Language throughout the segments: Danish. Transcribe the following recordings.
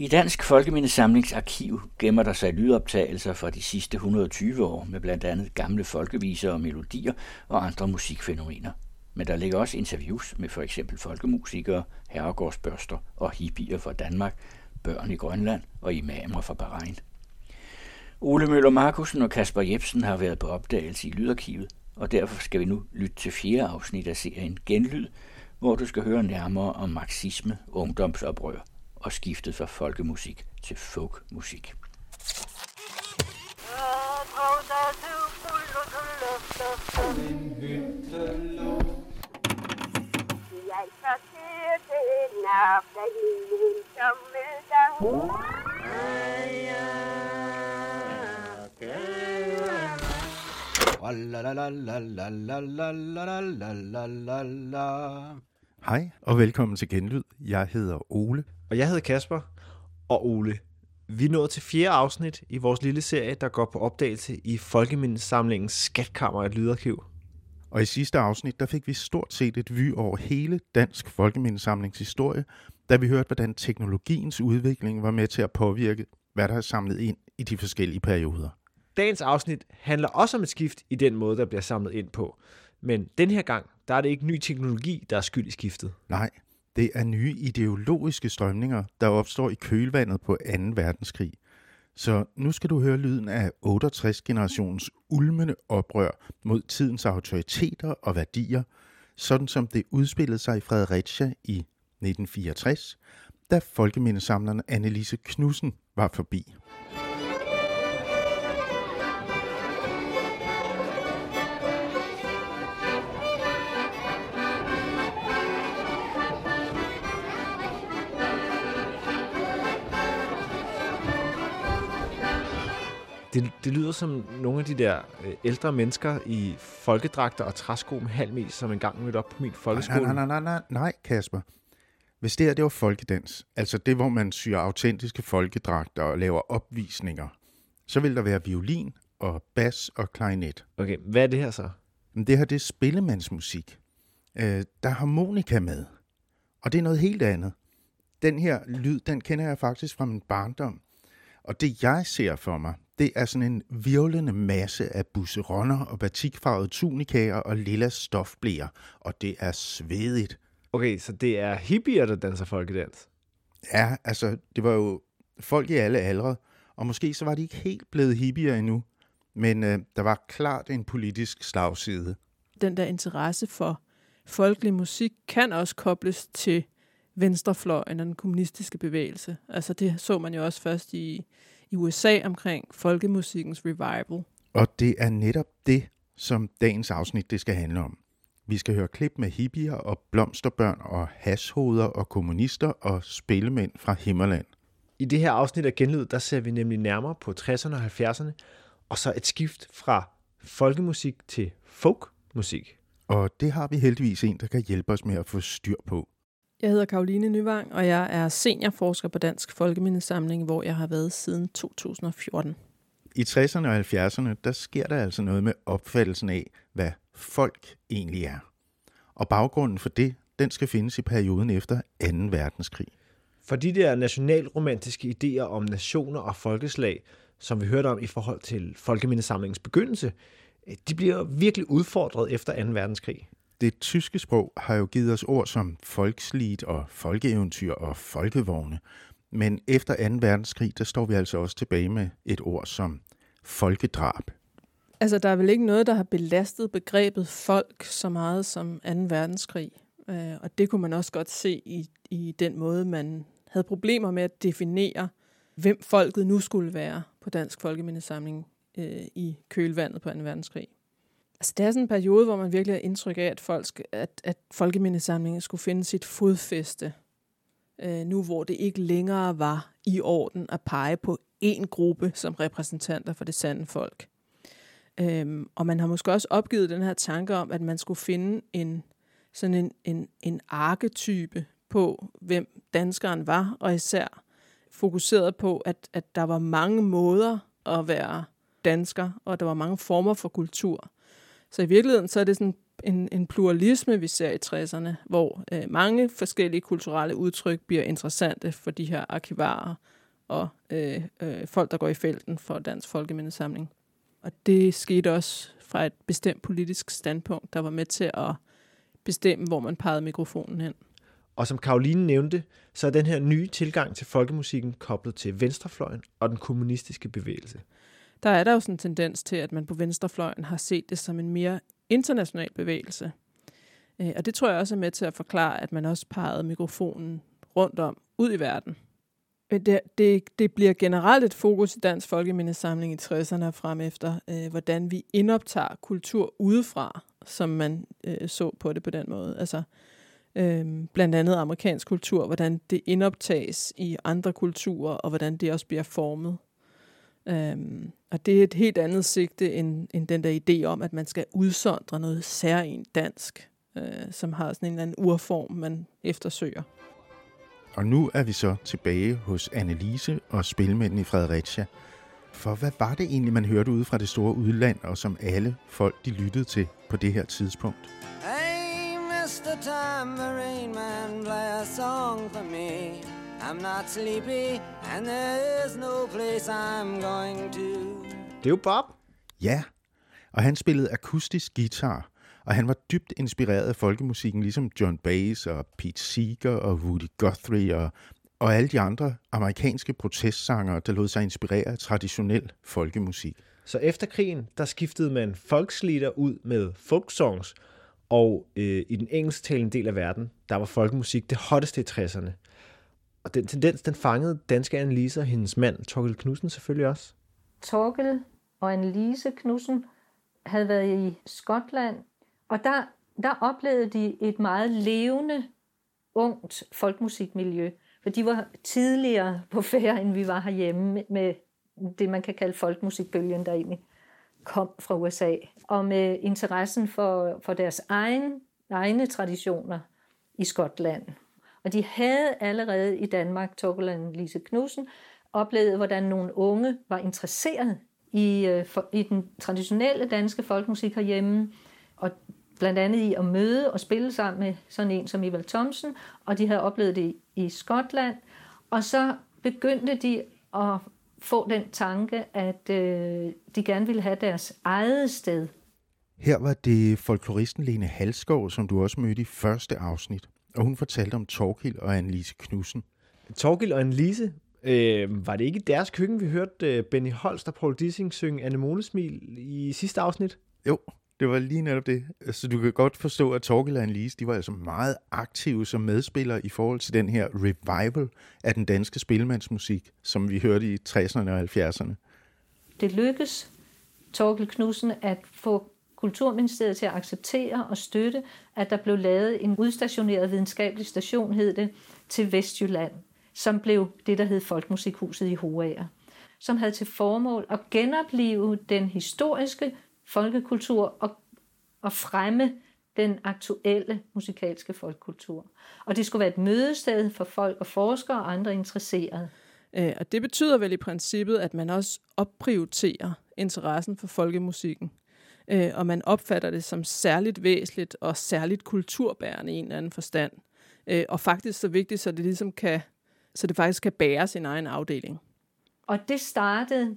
I Dansk Folkemindesamlings arkiv gemmer der sig lydoptagelser fra de sidste 120 år med blandt andet gamle folkeviser og melodier og andre musikfænomener. Men der ligger også interviews med for eksempel folkemusikere, herregårdsbørster og hippier fra Danmark, børn i Grønland og imamer fra Bahrain. Ole Møller Markusen og Kasper Jebsen har været på opdagelse i Lydarkivet, og derfor skal vi nu lytte til fjerde afsnit af serien Genlyd, hvor du skal høre nærmere om marxisme, ungdomsoprør og skiftet fra folkemusik til folkmusik. Jeg Hej og velkommen til Genlyd. Jeg hedder Ole. Og jeg hedder Kasper. Og Ole, vi er nået til fjerde afsnit i vores lille serie, der går på opdagelse i Folkemindesamlingens skatkammer et lydarkiv. Og i sidste afsnit, der fik vi stort set et vy over hele Dansk Folkemindesamlings historie, da vi hørte, hvordan teknologiens udvikling var med til at påvirke, hvad der er samlet ind i de forskellige perioder. Dagens afsnit handler også om et skift i den måde, der bliver samlet ind på. Men den her gang, der er det ikke ny teknologi, der er skyld i skiftet. Nej, det er nye ideologiske strømninger, der opstår i kølvandet på 2. verdenskrig. Så nu skal du høre lyden af 68-generationens ulmende oprør mod tidens autoriteter og værdier, sådan som det udspillede sig i Fredericia i 1964, da folkemindesamleren Annelise Knudsen var forbi. Det, det lyder som nogle af de der øh, ældre mennesker i folkedragter og træsko med halvmis, som engang mødte op på min folkeskole. Nej, nej, nej, nej, nej, Kasper. Hvis det her, det var folkedans, altså det, hvor man syr autentiske folkedragter og laver opvisninger, så vil der være violin og bas og klarinet. Okay, hvad er det her så? Men det her, det er spillemandsmusik. Øh, der er harmonika med. Og det er noget helt andet. Den her lyd, den kender jeg faktisk fra min barndom. Og det, jeg ser for mig, det er sådan en virvlende masse af busseronner og batikfarvede tunikaer og lilla stofblæer, og det er svedigt. Okay, så det er hippier, der danser folkedans? Ja, altså, det var jo folk i alle aldre, og måske så var de ikke helt blevet hippier endnu, men øh, der var klart en politisk slagside. Den der interesse for folkelig musik kan også kobles til venstrefløjen og den kommunistiske bevægelse. Altså det så man jo også først i i USA omkring folkemusikkens revival. Og det er netop det, som dagens afsnit det skal handle om. Vi skal høre klip med hippier og blomsterbørn og hashoveder og kommunister og spillemænd fra Himmerland. I det her afsnit af Genlyd, der ser vi nemlig nærmere på 60'erne og 70'erne, og så et skift fra folkemusik til folkmusik. Og det har vi heldigvis en, der kan hjælpe os med at få styr på. Jeg hedder Karoline Nyvang, og jeg er seniorforsker på Dansk Folkemindesamling, hvor jeg har været siden 2014. I 60'erne og 70'erne, der sker der altså noget med opfattelsen af, hvad folk egentlig er. Og baggrunden for det, den skal findes i perioden efter 2. verdenskrig. For de der nationalromantiske idéer om nationer og folkeslag, som vi hørte om i forhold til Folkemindesamlingens begyndelse, de bliver virkelig udfordret efter 2. verdenskrig det tyske sprog har jo givet os ord som folkslied og folkeeventyr og folkevogne. Men efter 2. verdenskrig, der står vi altså også tilbage med et ord som folkedrab. Altså, der er vel ikke noget, der har belastet begrebet folk så meget som 2. verdenskrig. Øh, og det kunne man også godt se i, i den måde, man havde problemer med at definere, hvem folket nu skulle være på Dansk Folkemindesamling øh, i kølvandet på 2. verdenskrig. Altså, det er sådan en periode, hvor man virkelig har indtryk af, at, folk, at, at folkemindesamlingen skulle finde sit fodfæste. Øh, nu hvor det ikke længere var i orden at pege på én gruppe som repræsentanter for det sande folk. Øhm, og man har måske også opgivet den her tanke om, at man skulle finde en sådan en, en, en arketype på, hvem danskeren var, og især fokuseret på, at, at der var mange måder at være dansker, og der var mange former for kultur. Så i virkeligheden så er det sådan en, en pluralisme, vi ser i 60'erne, hvor øh, mange forskellige kulturelle udtryk bliver interessante for de her arkivarer og øh, øh, folk, der går i felten for Dansk Folkemindesamling. Og det skete også fra et bestemt politisk standpunkt, der var med til at bestemme, hvor man pegede mikrofonen hen. Og som Karoline nævnte, så er den her nye tilgang til folkemusikken koblet til venstrefløjen og den kommunistiske bevægelse. Der er der jo sådan en tendens til, at man på venstrefløjen har set det som en mere international bevægelse. Øh, og det tror jeg også er med til at forklare, at man også pegede mikrofonen rundt om ud i verden. Øh, det, det, det bliver generelt et fokus i Dansk Folkemindesamling i 60'erne og frem efter, øh, hvordan vi indoptager kultur udefra, som man øh, så på det på den måde. Altså, øh, blandt andet amerikansk kultur, hvordan det indoptages i andre kulturer, og hvordan det også bliver formet. Øhm, og det er et helt andet sigte end, end den der idé om, at man skal udsondre noget særligt dansk, øh, som har sådan en eller anden urform, man eftersøger. Og nu er vi så tilbage hos Annelise og spilmændene i Fredericia. For hvad var det egentlig, man hørte ude fra det store udland, og som alle folk de lyttede til på det her tidspunkt? Hey, Mr. Tambourine Man, play a song for me. I'm not sleepy, and there is no place I'm going to. Det er jo Bob. Ja, og han spillede akustisk guitar, og han var dybt inspireret af folkemusikken, ligesom John Baez og Pete Seeger og Woody Guthrie og, og alle de andre amerikanske protestsangere, der lod sig inspirere af traditionel folkemusik. Så efter krigen, der skiftede man folkslieder ud med folksongs, og øh, i den engelsktalende del af verden, der var folkemusik det hotteste i 60'erne. Og den tendens, den fangede danske Annelise og hendes mand, Torkel Knudsen selvfølgelig også. Torkel og Annelise Knudsen havde været i Skotland og der, der oplevede de et meget levende, ungt folkmusikmiljø. For de var tidligere på færre, end vi var herhjemme med det, man kan kalde folkmusikbølgen, der egentlig kom fra USA. Og med interessen for, for deres egen, egne traditioner i Skotland. Og de havde allerede i Danmark, Torgeland Lise Knudsen, oplevet, hvordan nogle unge var interesseret i, øh, for, i den traditionelle danske folkmusik herhjemme. Og blandt andet i at møde og spille sammen med sådan en som Evald Thomsen, og de havde oplevet det i Skotland. Og så begyndte de at få den tanke, at øh, de gerne ville have deres eget sted. Her var det folkloristen Lene Halskov, som du også mødte i første afsnit, og hun fortalte om Torkild og Annelise Knudsen. Torkild og Annelise, øh, var det ikke deres køkken, vi hørte øh, Benny Holst og Paul Dissing synge Anemonesmil i sidste afsnit? Jo, det var lige netop det. Så du kan godt forstå, at Torgild og Annelise, de var altså meget aktive som medspillere i forhold til den her revival af den danske spilmandsmusik, som vi hørte i 60'erne og 70'erne. Det lykkedes Torgild Knudsen at få Kulturministeriet til at acceptere og støtte, at der blev lavet en udstationeret videnskabelig station, hed det, til Vestjylland, som blev det, der hed Folkmusikhuset i Hoager, som havde til formål at genopleve den historiske folkekultur og, og fremme den aktuelle musikalske folkekultur. Og det skulle være et mødested for folk og forskere og andre interesserede. Øh, og det betyder vel i princippet, at man også opprioriterer interessen for folkemusikken. Øh, og man opfatter det som særligt væsentligt og særligt kulturbærende i en eller anden forstand. Øh, og faktisk så vigtigt, så det ligesom kan, så det faktisk kan bære sin egen afdeling. Og det startede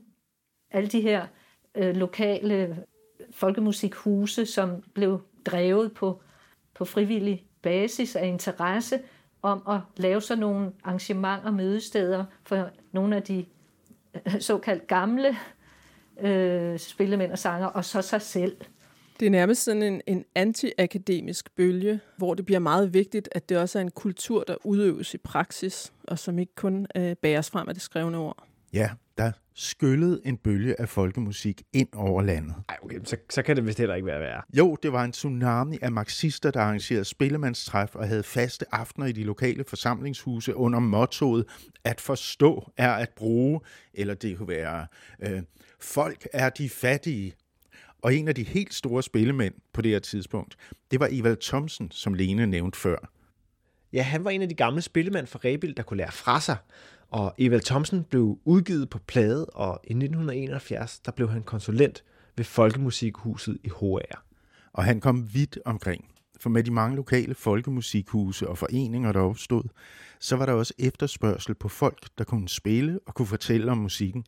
alle de her øh, lokale folkemusikhuse, som blev drevet på, på frivillig basis af interesse om at lave sådan nogle arrangementer og mødesteder for nogle af de øh, såkaldt gamle øh, spillemænd og sanger, og så sig selv. Det er nærmest sådan en, en anti-akademisk bølge, hvor det bliver meget vigtigt, at det også er en kultur, der udøves i praksis, og som ikke kun øh, bæres frem af det skrevne ord. Ja, der skyllede en bølge af folkemusik ind over landet. Ej, okay, så, så kan det vist heller ikke være værre. Jo, det var en tsunami af marxister, der arrangerede spillemandstræf og havde faste aftener i de lokale forsamlingshuse under mottoet at forstå er at bruge, eller det kunne være øh, folk er de fattige. Og en af de helt store spillemænd på det her tidspunkt, det var Evald Thomsen, som Lene nævnte før. Ja, han var en af de gamle spillemænd fra Rebild, der kunne lære fra sig. Og Evald Thomsen blev udgivet på plade, og i 1971 der blev han konsulent ved Folkemusikhuset i HR. Og han kom vidt omkring. For med de mange lokale folkemusikhuse og foreninger, der opstod, så var der også efterspørgsel på folk, der kunne spille og kunne fortælle om musikken.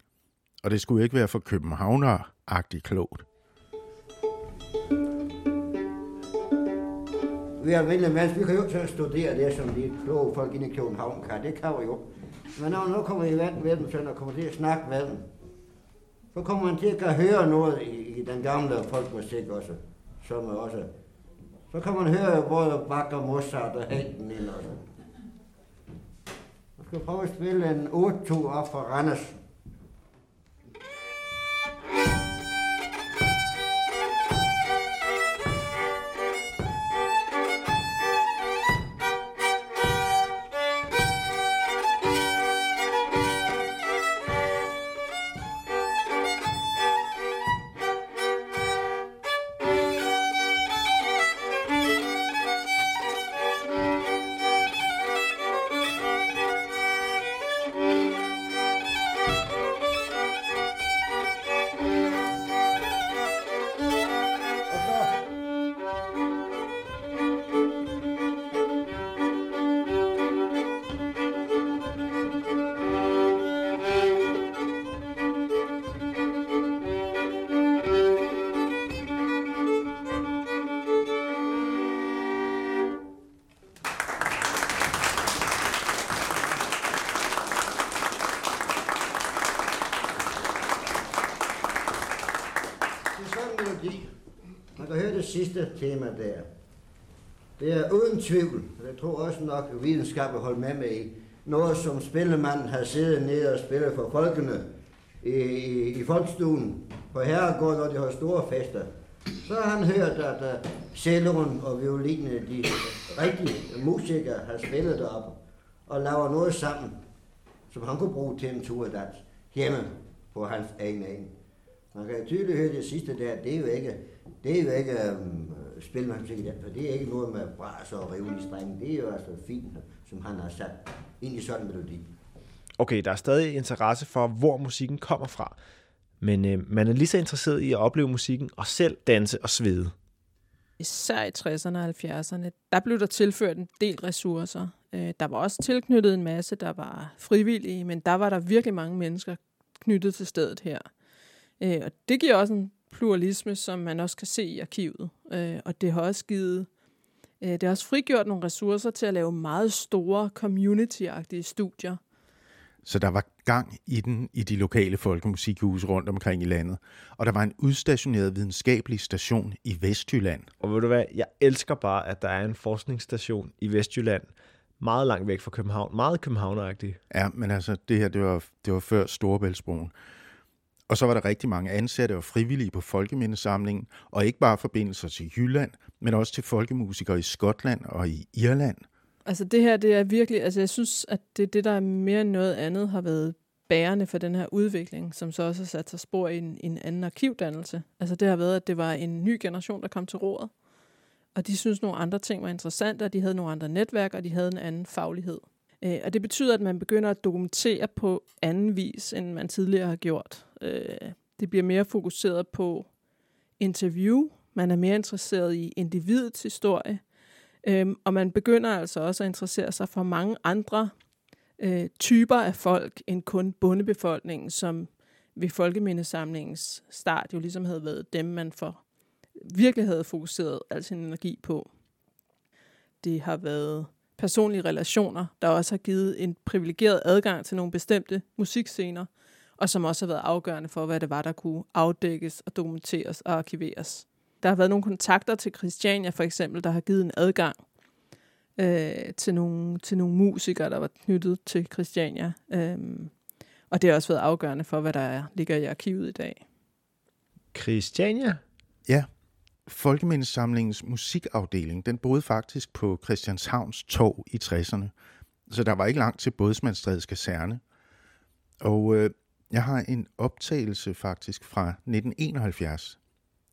Og det skulle ikke være for københavner-agtigt klogt. Vi er almindelige mennesker, vi kan jo ikke studere det, som de kloge folk inde i København kan. Det kan vi jo. Men når nu kommer I vand med dem, så når kommer til at snakke med dem, så kommer man til at høre noget i, i den gamle folkmusik også, som er også. Så kan man høre både Bach og Mozart og Haydn ind også. Jeg skal prøve at spille en 8 op for Randers. Sidste tema der. Det er uden tvivl, og jeg tror også nok, at videnskab vil med med i, noget som spillemanden har siddet nede og spillet for folkene i, i, i folkestuen på herregården, når de har store fester. Så har han hørt, at uh, celloen og violinen, de rigtige musikere, har spillet derop og laver noget sammen, som han kunne bruge til en tur dans hjemme på hans egen egen. Man kan tydeligt høre det sidste der, det er jo ikke, det er jo ikke um, spilmandsmusik, for det er ikke noget med bras og rivende strenge. Det er jo altså fint, som han har sat ind i sådan en melodi. Okay, der er stadig interesse for, hvor musikken kommer fra. Men øh, man er lige så interesseret i at opleve musikken og selv danse og svede. Især i 60'erne og 70'erne, der blev der tilført en del ressourcer. Øh, der var også tilknyttet en masse, der var frivillige, men der var der virkelig mange mennesker knyttet til stedet her. Øh, og det giver også en pluralisme, som man også kan se i arkivet. Øh, og det har også givet, øh, det har også frigjort nogle ressourcer til at lave meget store community-agtige studier. Så der var gang i den i de lokale folkemusikhuse rundt omkring i landet. Og der var en udstationeret videnskabelig station i Vestjylland. Og ved du hvad, jeg elsker bare, at der er en forskningsstation i Vestjylland, meget langt væk fra København, meget københavneragtig. Ja, men altså, det her, det var, det var før Storebæltsbroen. Og så var der rigtig mange ansatte og frivillige på folkemindesamlingen, og ikke bare forbindelser til Jylland, men også til folkemusikere i Skotland og i Irland. Altså det her, det er virkelig, altså jeg synes, at det er det, der er mere end noget andet har været bærende for den her udvikling, som så også har sat sig spor i en, i en anden arkivdannelse. Altså det har været, at det var en ny generation, der kom til rådet, og de synes nogle andre ting var interessante, og de havde nogle andre netværk, og de havde en anden faglighed. Øh, og det betyder, at man begynder at dokumentere på anden vis, end man tidligere har gjort. Øh, det bliver mere fokuseret på interview. Man er mere interesseret i individets historie. Øh, og man begynder altså også at interessere sig for mange andre øh, typer af folk end kun bondebefolkningen, som ved folkemindesamlingens start jo ligesom havde været dem, man for virkelig havde fokuseret al sin energi på. Det har været personlige relationer, der også har givet en privilegeret adgang til nogle bestemte musikscener, og som også har været afgørende for, hvad det var, der kunne afdækkes og dokumenteres og arkiveres. Der har været nogle kontakter til Christiania for eksempel, der har givet en adgang øh, til, nogle, til nogle musikere, der var knyttet til Christiania. Øh, og det har også været afgørende for, hvad der er, ligger i arkivet i dag. Christiania? Ja, Folkemindesamlingens musikafdeling, den boede faktisk på Christianshavns Torv i 60'erne. Så der var ikke langt til Bådsmandstrædets kaserne. Og øh, jeg har en optagelse faktisk fra 1971,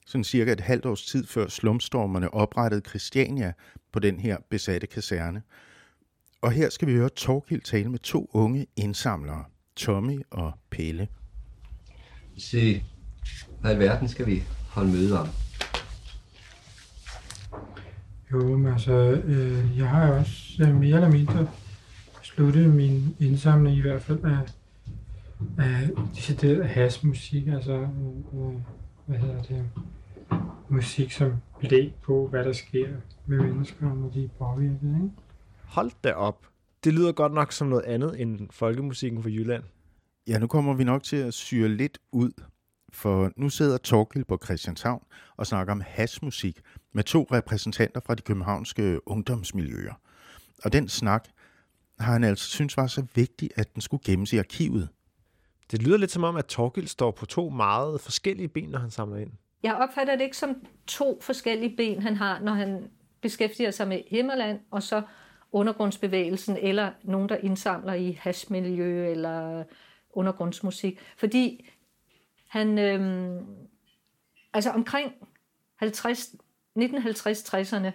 sådan cirka et halvt års tid før slumstormerne oprettede Christiania på den her besatte kaserne. Og her skal vi høre Torgild tale med to unge indsamlere, Tommy og Pelle. Se, hvad i verden skal vi holde møde om? Jo, men altså, øh, jeg har også øh, mere eller mindre sluttet min indsamling i hvert fald af, af decideret hasmusik, altså øh, hvad hedder det, musik som belæg på, hvad der sker med mennesker, når de er påvirket. Ikke? Hold da op. Det lyder godt nok som noget andet end folkemusikken fra Jylland. Ja, nu kommer vi nok til at syre lidt ud, for nu sidder Torkild på Christianshavn og snakker om hasmusik med to repræsentanter fra de københavnske ungdomsmiljøer. Og den snak har han altså synes var så vigtig, at den skulle gemmes i arkivet. Det lyder lidt som om, at Torgild står på to meget forskellige ben, når han samler ind. Jeg opfatter det ikke som to forskellige ben, han har, når han beskæftiger sig med Himmerland, og så undergrundsbevægelsen, eller nogen, der indsamler i hashmiljø, eller undergrundsmusik. Fordi han, øhm, altså omkring 50, 1950-60'erne,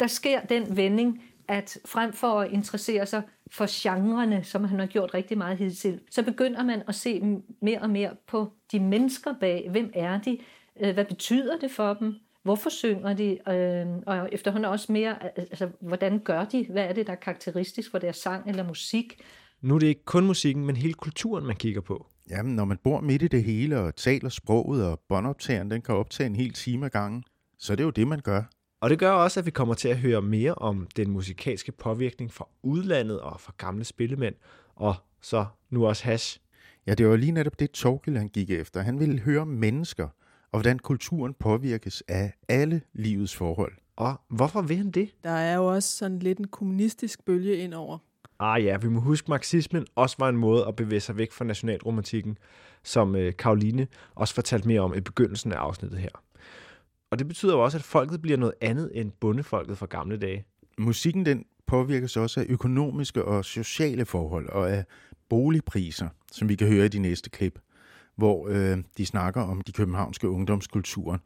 der sker den vending, at frem for at interessere sig for genrerne, som han har gjort rigtig meget hidtil, så begynder man at se mere og mere på de mennesker bag. Hvem er de? Øh, hvad betyder det for dem? Hvorfor synger de? Øhm, og efterhånden også mere, altså, hvordan gør de? Hvad er det, der er karakteristisk for deres sang eller musik? Nu er det ikke kun musikken, men hele kulturen, man kigger på. Jamen, når man bor midt i det hele og taler sproget, og båndoptageren den kan optage en hel time ad gangen, så er det jo det, man gør. Og det gør også, at vi kommer til at høre mere om den musikalske påvirkning fra udlandet og fra gamle spillemænd, og så nu også hash. Ja, det var lige netop det Torgild han gik efter. Han ville høre mennesker, og hvordan kulturen påvirkes af alle livets forhold. Og hvorfor vil han det? Der er jo også sådan lidt en kommunistisk bølge indover. Ah ja, vi må huske, at marxismen også var en måde at bevæge sig væk fra nationalromantikken, som øh, Karoline også fortalte mere om i begyndelsen af afsnittet her. Og det betyder jo også, at folket bliver noget andet end bondefolket fra gamle dage. Musikken den påvirkes også af økonomiske og sociale forhold og af boligpriser, som vi kan høre i de næste klip, hvor øh, de snakker om de københavnske ungdomskulturer.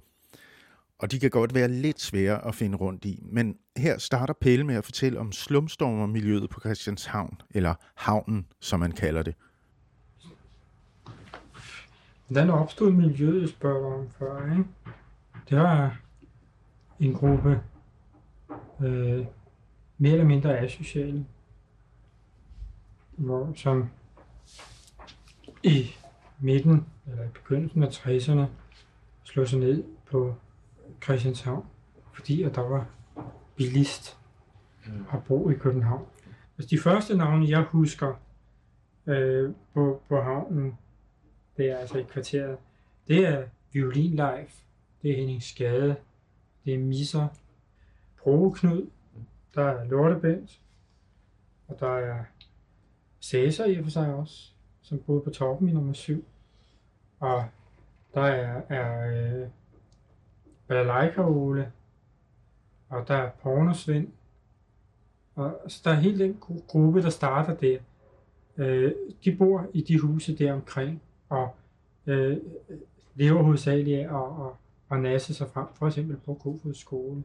Og de kan godt være lidt svære at finde rundt i, men her starter Pelle med at fortælle om slumstormermiljøet på Christianshavn, eller havnen, som man kalder det. Hvordan opstod miljøet, spørger om før, ikke? Det var en gruppe øh, mere eller mindre asociale, hvor, som i midten eller i begyndelsen af 60'erne slog sig ned på Christianshavn, fordi at der var bilist at bo i København. Altså de første navne, jeg husker øh, på, på havnen, det er altså i kvarteret, det er Violin Live, det er Henning Skade, det er Misser, Knud, der er Lortebent, og der er Cæsar i og for sig også, som boede på toppen i nummer 7. Og der er, er øh, Balalaika Ole, og der er Pornosvend, og så der er hele den gruppe, der starter der. Øh, de bor i de huse der omkring, og øh, lever hovedsageligt af at, at og nasse sig frem, for eksempel på Kofods skole.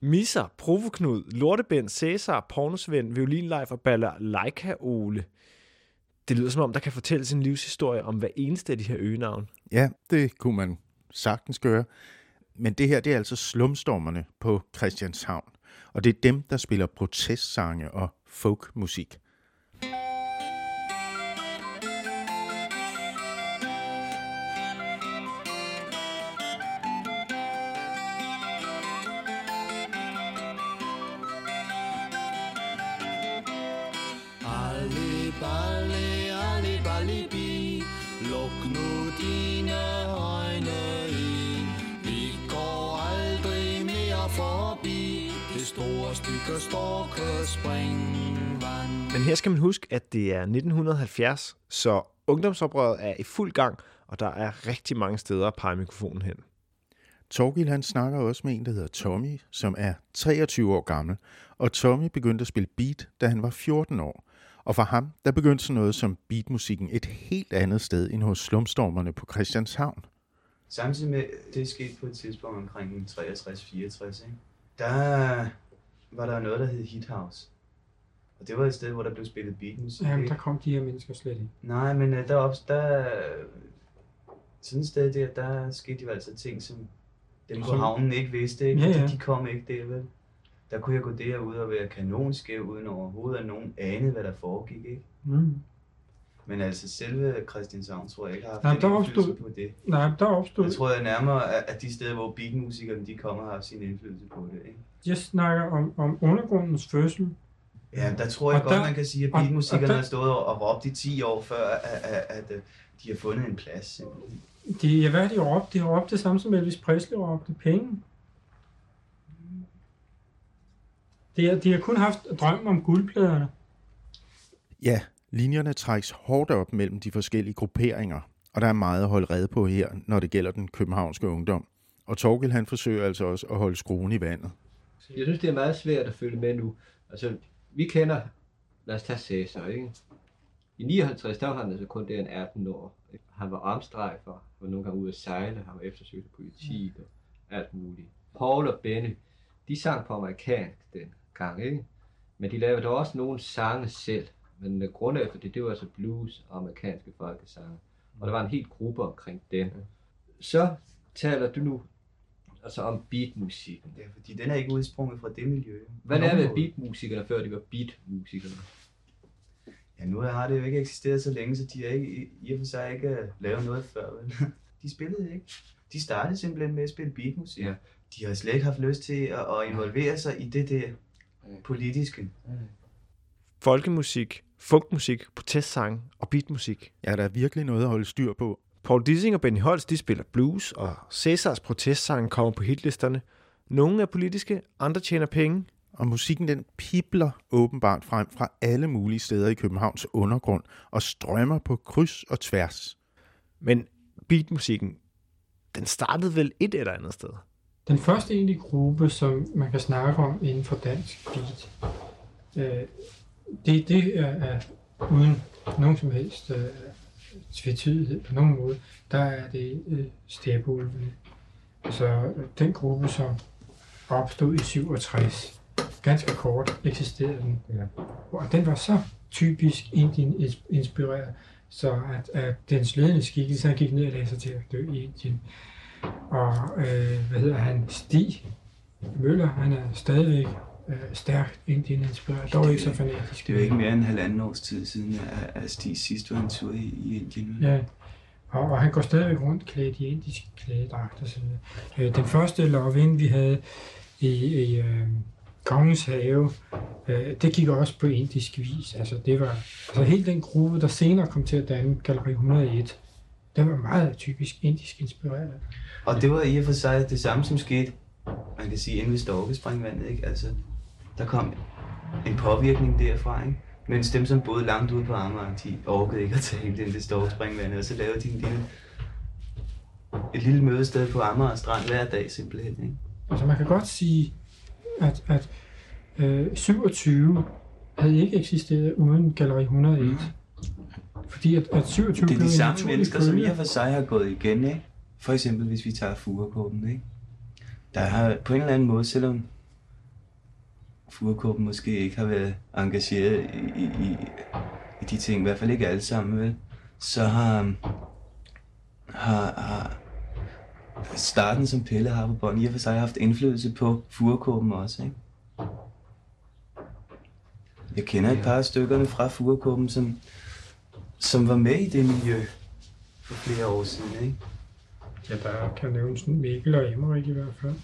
Misser, Provoknud, Lortebend, Cæsar, Pornosvend, Violinleif og Balalaika Ole. Det lyder som om, der kan fortælle sin livshistorie om hver eneste af de her øgenavn. Ja, det kunne man sagtens gøre. Men det her, det er altså slumstormerne på Christianshavn. Og det er dem, der spiller protestsange og folkmusik. Men her skal man huske, at det er 1970, så ungdomsoprøret er i fuld gang, og der er rigtig mange steder at pege mikrofonen hen. Torgild han snakker også med en, der hedder Tommy, som er 23 år gammel, og Tommy begyndte at spille beat, da han var 14 år. Og for ham, der begyndte sådan noget som beatmusikken et helt andet sted end hos slumstormerne på Christianshavn. Samtidig med, det skete på et tidspunkt omkring 63-64, der var der noget, der hed Hit House. Og det var et sted, hvor der blev spillet beatmusik. Jamen, der kom de her mennesker slet ikke. Nej, men uh, der, der sådan et sted der, der skete jo altså ting, som dem på havnen ikke vidste. Ikke? Ja, ja. De, de kom ikke der, vel? der kunne jeg gå derud og være kanonskæv, uden overhovedet at nogen anede, hvad der foregik, ikke? Mm. Men altså selve Christianshavn tror jeg ikke har haft Nej, der indflydelse opstod- på det. Nej, der opstod... Jeg tror jeg nærmere, at de steder, hvor beatmusikerne de kommer, har haft sin indflydelse på det. Ikke? Jeg snakker om, om undergrundens fødsel. Ja, der tror jeg Og godt, der- man kan sige, at og- og beatmusikerne der- har stået og og råbt i 10 år før, at, at, at, at de har fundet en plads. De, ja, hvad har de råbt? De har råbt det samme som Elvis Presley råbte penge. De, har- de har kun haft drømmen om guldpladerne. Ja, linjerne trækkes hårdt op mellem de forskellige grupperinger, og der er meget at holde red på her, når det gælder den københavnske ungdom. Og Torgild han forsøger altså også at holde skruen i vandet. Jeg synes, det er meget svært at følge med nu. Altså, vi kender, lad os tage Cæsar, ikke? I 59, der var han altså kun der en 18 år. Han var armstrejfer, han var nogle gange ude at sejle, han var eftersøgt af politiet og alt muligt. Paul og Benny, de sang på amerikansk den gang, ikke? Men de lavede også nogle sange selv. Men øh, grundet for det, det var altså blues og amerikanske folkesange. Og der var en hel gruppe omkring den. Så taler du nu altså om beatmusikken. Ja, fordi den er ikke udsprunget fra det miljø. Hvad er med beatmusikerne, før de var beatmusikerne? Ja, nu har det jo ikke eksisteret så længe, så de har ikke, i- og for sig ikke øh, lavet noget før. Vel? De spillede ikke. De startede simpelthen med at spille beatmusik. Ja. De har slet ikke haft lyst til at, at involvere sig i det der politiske. Folkemusik, folkmusik, protestsang og beatmusik. Ja, der er virkelig noget at holde styr på. Paul Dissing og Benny Holst, de spiller blues, og Cæsars protestsange kommer på hitlisterne. Nogle er politiske, andre tjener penge. Og musikken den pipler åbenbart frem fra alle mulige steder i Københavns undergrund og strømmer på kryds og tværs. Men beatmusikken, den startede vel et eller andet sted. Den første egentlige gruppe, som man kan snakke om inden for dansk beat, øh, det, det er, er uden nogen som helst øh, tvetydighed på nogen måde, der er det øh, Stæbeulvene. Altså øh, den gruppe, som opstod i 67. Ganske kort eksisterede den. Ja. Og den var så typisk Indien-inspireret, så at, at dens ledende skikkelse, han gik ned og lagde sig til at dø i Indien. Og øh, hvad hedder han? Stig Møller, han er stadigvæk øh, stærkt Indien-inspireret, dog ikke så fanatisk. Det er jo ikke mere end halvanden års tid siden, at, at Stig sidst var en tur i, i Indien. Ja, og, og han går stadigvæk rundt klædt i indisk klædedragt og sådan noget. Øh, den første love vi havde i, i øh, Kongens Have, øh, det gik også på indisk vis. Altså, det var, altså helt den gruppe, der senere kom til at danne Galleri 101, den var meget typisk indisk inspireret. Og det var i og for sig det samme, som skete, man kan sige, inden ved Storkespringvandet, ikke? Altså, der kom en påvirkning derfra, ikke? Mens dem, som boede langt ude på Amager, de orkede ikke at tage helt ind til Storkespringvandet, og så lavede de en lille, et lille mødested på Amager Strand hver dag simpelthen, ikke? Altså man kan godt sige, at, at øh, 27 havde ikke eksisteret uden Galleri 101. Fordi at, at 27 Det er de samme mennesker, som i og for sig har gået igen, ikke? For eksempel, hvis vi tager Furekåben, ikke? Der har på en eller anden måde, selvom Furekåben måske ikke har været engageret i, i, i, i de ting, i hvert fald ikke alle sammen, vel? Så har, har, har starten, som Pelle har på bånd, i og for sig haft indflydelse på Furekåben også, ikke? Jeg kender et par af stykkerne fra Furekåben, som, som var med i det miljø for flere år siden, ikke? Ja, der kan nævnes Mikkel og Emmerik i hvert fald.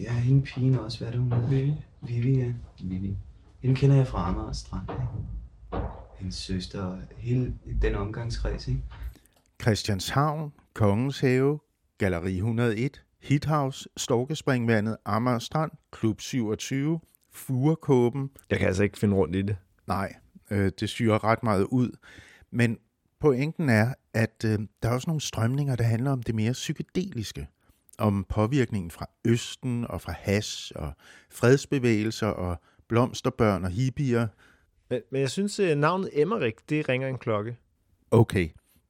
Ja, hende pigen også, hvad er det hun hedder? Vivi. Vivi, ja. Vivi. Hende kender jeg fra Amager Strand, ikke? Hendes søster og hele den omgangskreds, ikke? Christianshavn, Kongens Have, Galeri 101, Hithouse, Storkespringvandet, Amager Strand, Klub 27, Furekåben. Jeg kan altså ikke finde rundt i det. Nej, øh, det syrer ret meget ud. Men pointen er, at øh, der er også nogle strømninger, der handler om det mere psykedeliske. Om påvirkningen fra Østen og fra hash og fredsbevægelser og blomsterbørn og hippier. Men, men jeg synes, at navnet Emmerik, det ringer en klokke. Okay,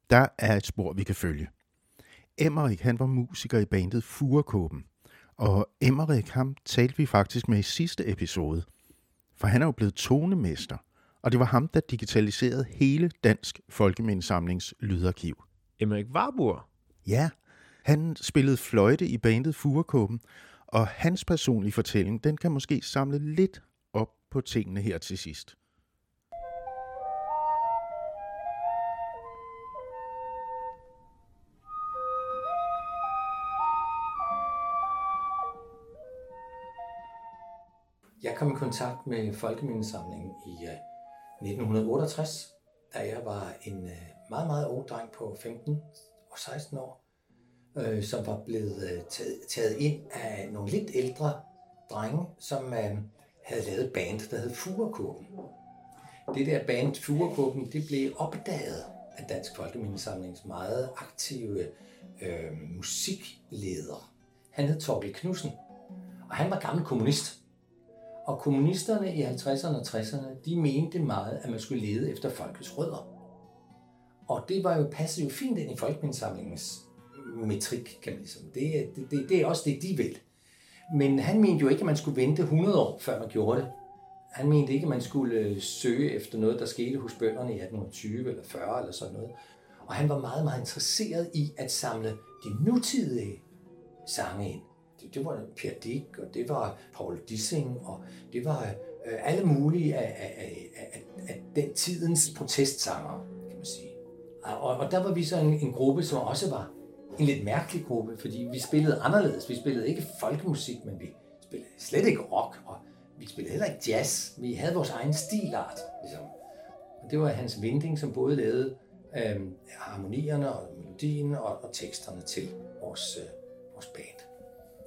der er et spor, vi kan følge. Emmerik, han var musiker i bandet Furekåben. Og Emmerik, ham talte vi faktisk med i sidste episode. For han er jo blevet tonemester. Og det var ham, der digitaliserede hele Dansk Folkemindesamlings lydarkiv. Emmerik Warburg. Ja, han spillede fløjte i bandet Furekåben, Og hans personlige fortælling, den kan måske samle lidt op på tingene her til sidst. Jeg kom i kontakt med Folkemindesamlingen i øh, 1968, da jeg var en øh, meget, meget ung dreng på 15 og 16 år, øh, som var blevet øh, taget, taget ind af nogle lidt ældre drenge, som øh, havde lavet band, der hed Furekåben. Det der band Furekåben, det blev opdaget af Dansk Folkemindesamlings meget aktive øh, musikleder. Han hed Torkel Knudsen, og han var gammel kommunist. Og kommunisterne i 50'erne og 60'erne, de mente meget, at man skulle lede efter folkets rødder. Og det var jo passet jo fint ind i Folkemindesamlingens metrik, kan man ligesom. Det, det, det, det er også det, de vil. Men han mente jo ikke, at man skulle vente 100 år, før man gjorde det. Han mente ikke, at man skulle øh, søge efter noget, der skete hos bønderne i 1820 eller 40 eller sådan noget. Og han var meget, meget interesseret i at samle de nutidige sange ind det, det var Per Dick, og det var Paul Dissing, og det var øh, alle mulige af, af, af, af, af den tidens protestsanger, kan man sige. Og, og der var vi så en, en gruppe, som også var en lidt mærkelig gruppe, fordi vi spillede anderledes. Vi spillede ikke folkemusik, men vi spillede slet ikke rock, og vi spillede heller ikke jazz. Vi havde vores egen stilart, ligesom. Og det var Hans Vinding, som både lavede øh, harmonierne og melodien og, og teksterne til vores, øh, vores band.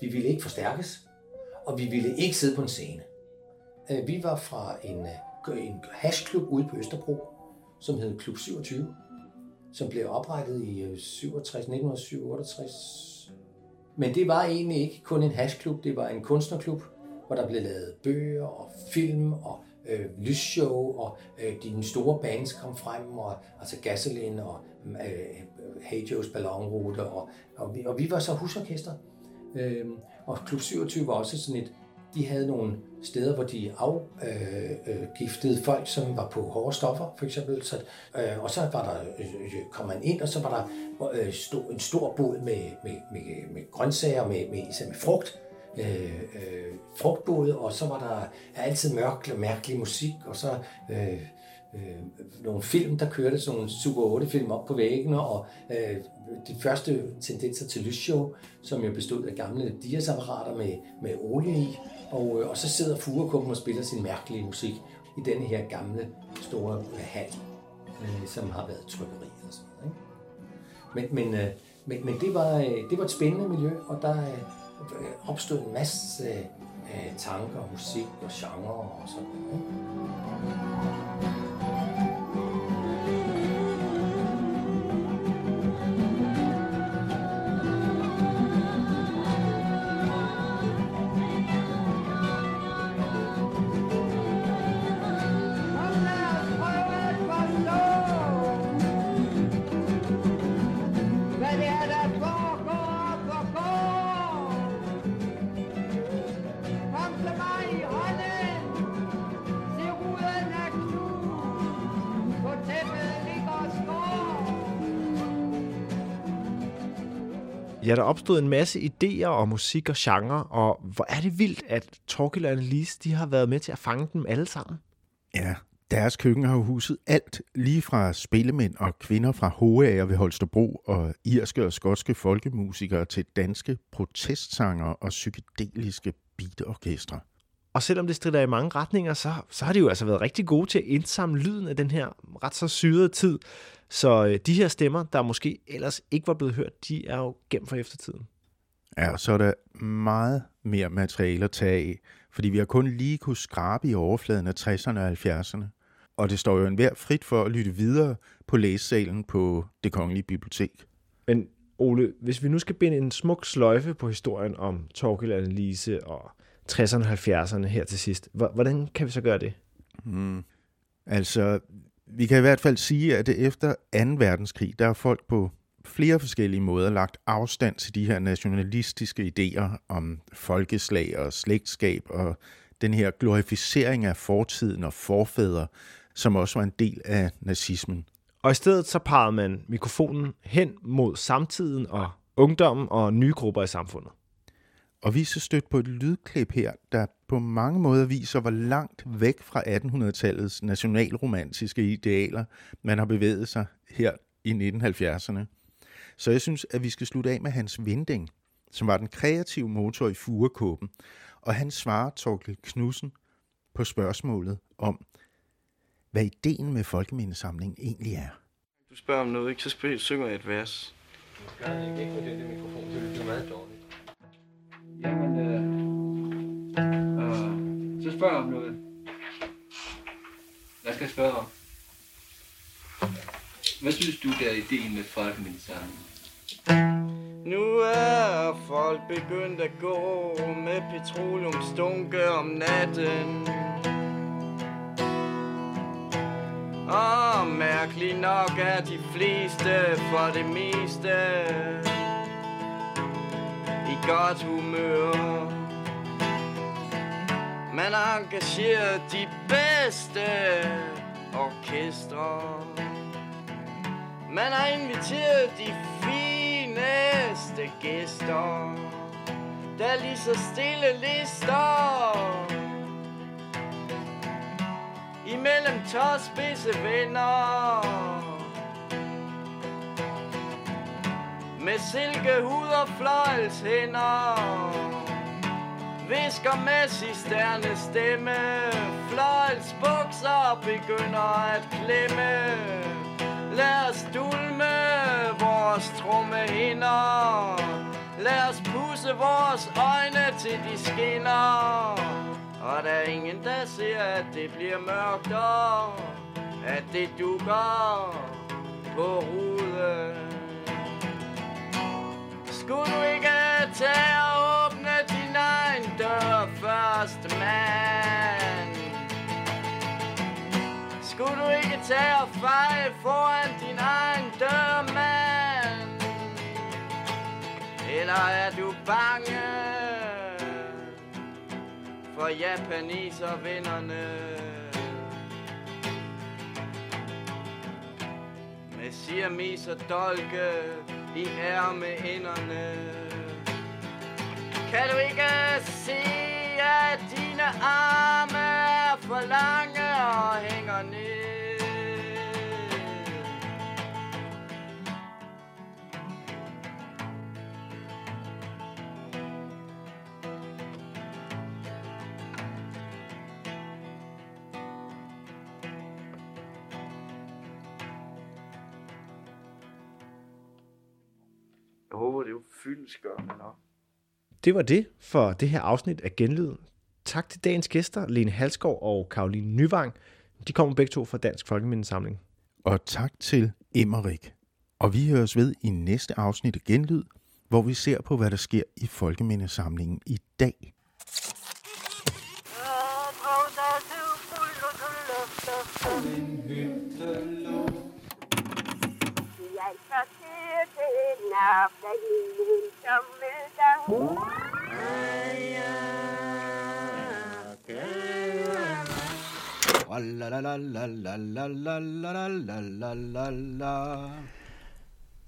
Vi ville ikke forstærkes, og vi ville ikke sidde på en scene. Øh, vi var fra en, øh, en hashklub ude på Østerbro, som hed Klub 27, som blev oprettet i øh, 67, 1967. Men det var egentlig ikke kun en hashklub, det var en kunstnerklub, hvor der blev lavet bøger og film og øh, lysshow, og øh, de store bands kom frem, og, altså Gasoline og mm, øh, Hey Joe's Ballonrute, og, og, vi, og vi var så husorkester. Øh, og Klub 27 var også sådan et, de havde nogle steder, hvor de afgiftede øh, øh, folk, som var på hårde stoffer, for eksempel. Så, øh, og så var der, øh, øh kom man ind, og så var der øh, stå, en stor båd med, med, med, med grøntsager, med, med, især med frugt, øh, øh, frugtbåde, og så var der altid mørk, mærkelig musik, og så øh, øh, nogle film, der kørte sådan nogle Super 8-film op på væggene, og øh, de første tendenser til lysshow, som jo bestod af gamle diasapparater med, med olie i, og, øh, og så sidder Fugerkuppen og spiller sin mærkelige musik i denne her gamle, store hal, øh, som har været trykkeri og sådan noget. Ikke? Men, men, øh, men, men det, var, øh, det var et spændende miljø, og der øh, opstod en masse øh, tanker, musik og genre og sådan noget. Ikke? Ja, der opstod en masse idéer og musik og genre, og hvor er det vildt, at Torkild og Annelise, de har været med til at fange dem alle sammen. Ja, deres køkken har huset alt, lige fra spillemænd og kvinder fra Hoager ved Holstebro og irske og skotske folkemusikere til danske protestsanger og psykedeliske beatorkestre. Og selvom det strider i mange retninger, så, så har de jo altså været rigtig gode til at indsamle lyden af den her ret så syrede tid. Så øh, de her stemmer, der måske ellers ikke var blevet hørt, de er jo gemt for eftertiden. Ja, så er der meget mere materiale at tage af, fordi vi har kun lige kunne skrabe i overfladen af 60'erne og 70'erne. Og det står jo enhver frit for at lytte videre på læsesalen på Det Kongelige Bibliotek. Men Ole, hvis vi nu skal binde en smuk sløjfe på historien om Torgild Annelise og 60'erne og 70'erne her til sidst, hvordan kan vi så gøre det? Hmm. Altså, vi kan i hvert fald sige, at efter 2. verdenskrig, der er folk på flere forskellige måder lagt afstand til de her nationalistiske idéer om folkeslag og slægtskab og den her glorificering af fortiden og forfædre, som også var en del af nazismen. Og i stedet så parrede man mikrofonen hen mod samtiden og ungdommen og nye grupper i samfundet. Og vi er så stødt på et lydklip her, der på mange måder viser, hvor langt væk fra 1800-tallets nationalromantiske idealer, man har bevæget sig her i 1970'erne. Så jeg synes, at vi skal slutte af med Hans Vinding, som var den kreative motor i Furekåben, og han svarer Torkel Knudsen på spørgsmålet om, hvad ideen med folkemindesamlingen egentlig er. Du spørger om noget, ikke? Så synger jeg et vers. Jeg kan ikke det, det mikrofon, det lyder meget dårligt. Jamen, øh, øh, så spørger jeg om noget. Hvad skal jeg spørge om? Hvad synes du, der er ideen med folkemindesamlingen? Nu er folk begyndt at gå med petroleumstunke om natten. Og mærkeligt nok er de fleste for det meste godt humør. Man engagerer de bedste orkestre. Man har inviteret de fineste gæster, der lige så stille lister. Imellem tåspidse venner. Med silkehud og fløjlshænder. Visker med cisterne stemme. Fløjlsbukser begynder at klemme. Lad os dulme vores tromme hænder. Lad os pusse vores øjne til de skinner. Og der er ingen, der ser, at det bliver mørkt og at det dukker på ruden. Ikke tage og åbne din egen dør først, mand? Skulle du ikke tage og feje foran din egen dør, mand? Eller er du bange for japaniser vinderne Med siamis og dolke i ærmeenderne. Kan du ikke se, at dine arme er for lange og hænger ned? Jeg håber, det er jo fyldensgørende nok. Det var det for det her afsnit af Genlyden. Tak til dagens gæster, Lene Halskov og Karoline Nyvang. De kommer begge to fra Dansk Folkemindesamling. Og tak til Emmerik. Og vi høres ved i næste afsnit af Genlyd, hvor vi ser på, hvad der sker i Folkemindesamlingen i dag. Den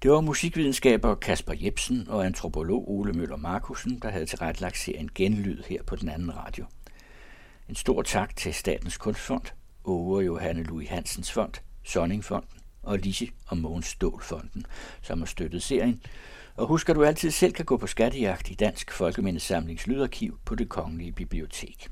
det var musikvidenskaber Kasper Jebsen og antropolog Ole Møller Markusen, der havde tilrettelagt serien Genlyd her på den anden radio. En stor tak til Statens Kunstfond, Åge Johanne Louis Hansens Fond, Sonningfonden og Lise og Mogens Stålfonden, som har støttet serien. Og husk, at du altid selv kan gå på skattejagt i Dansk Folkemindesamlings Lydarkiv på det Kongelige Bibliotek.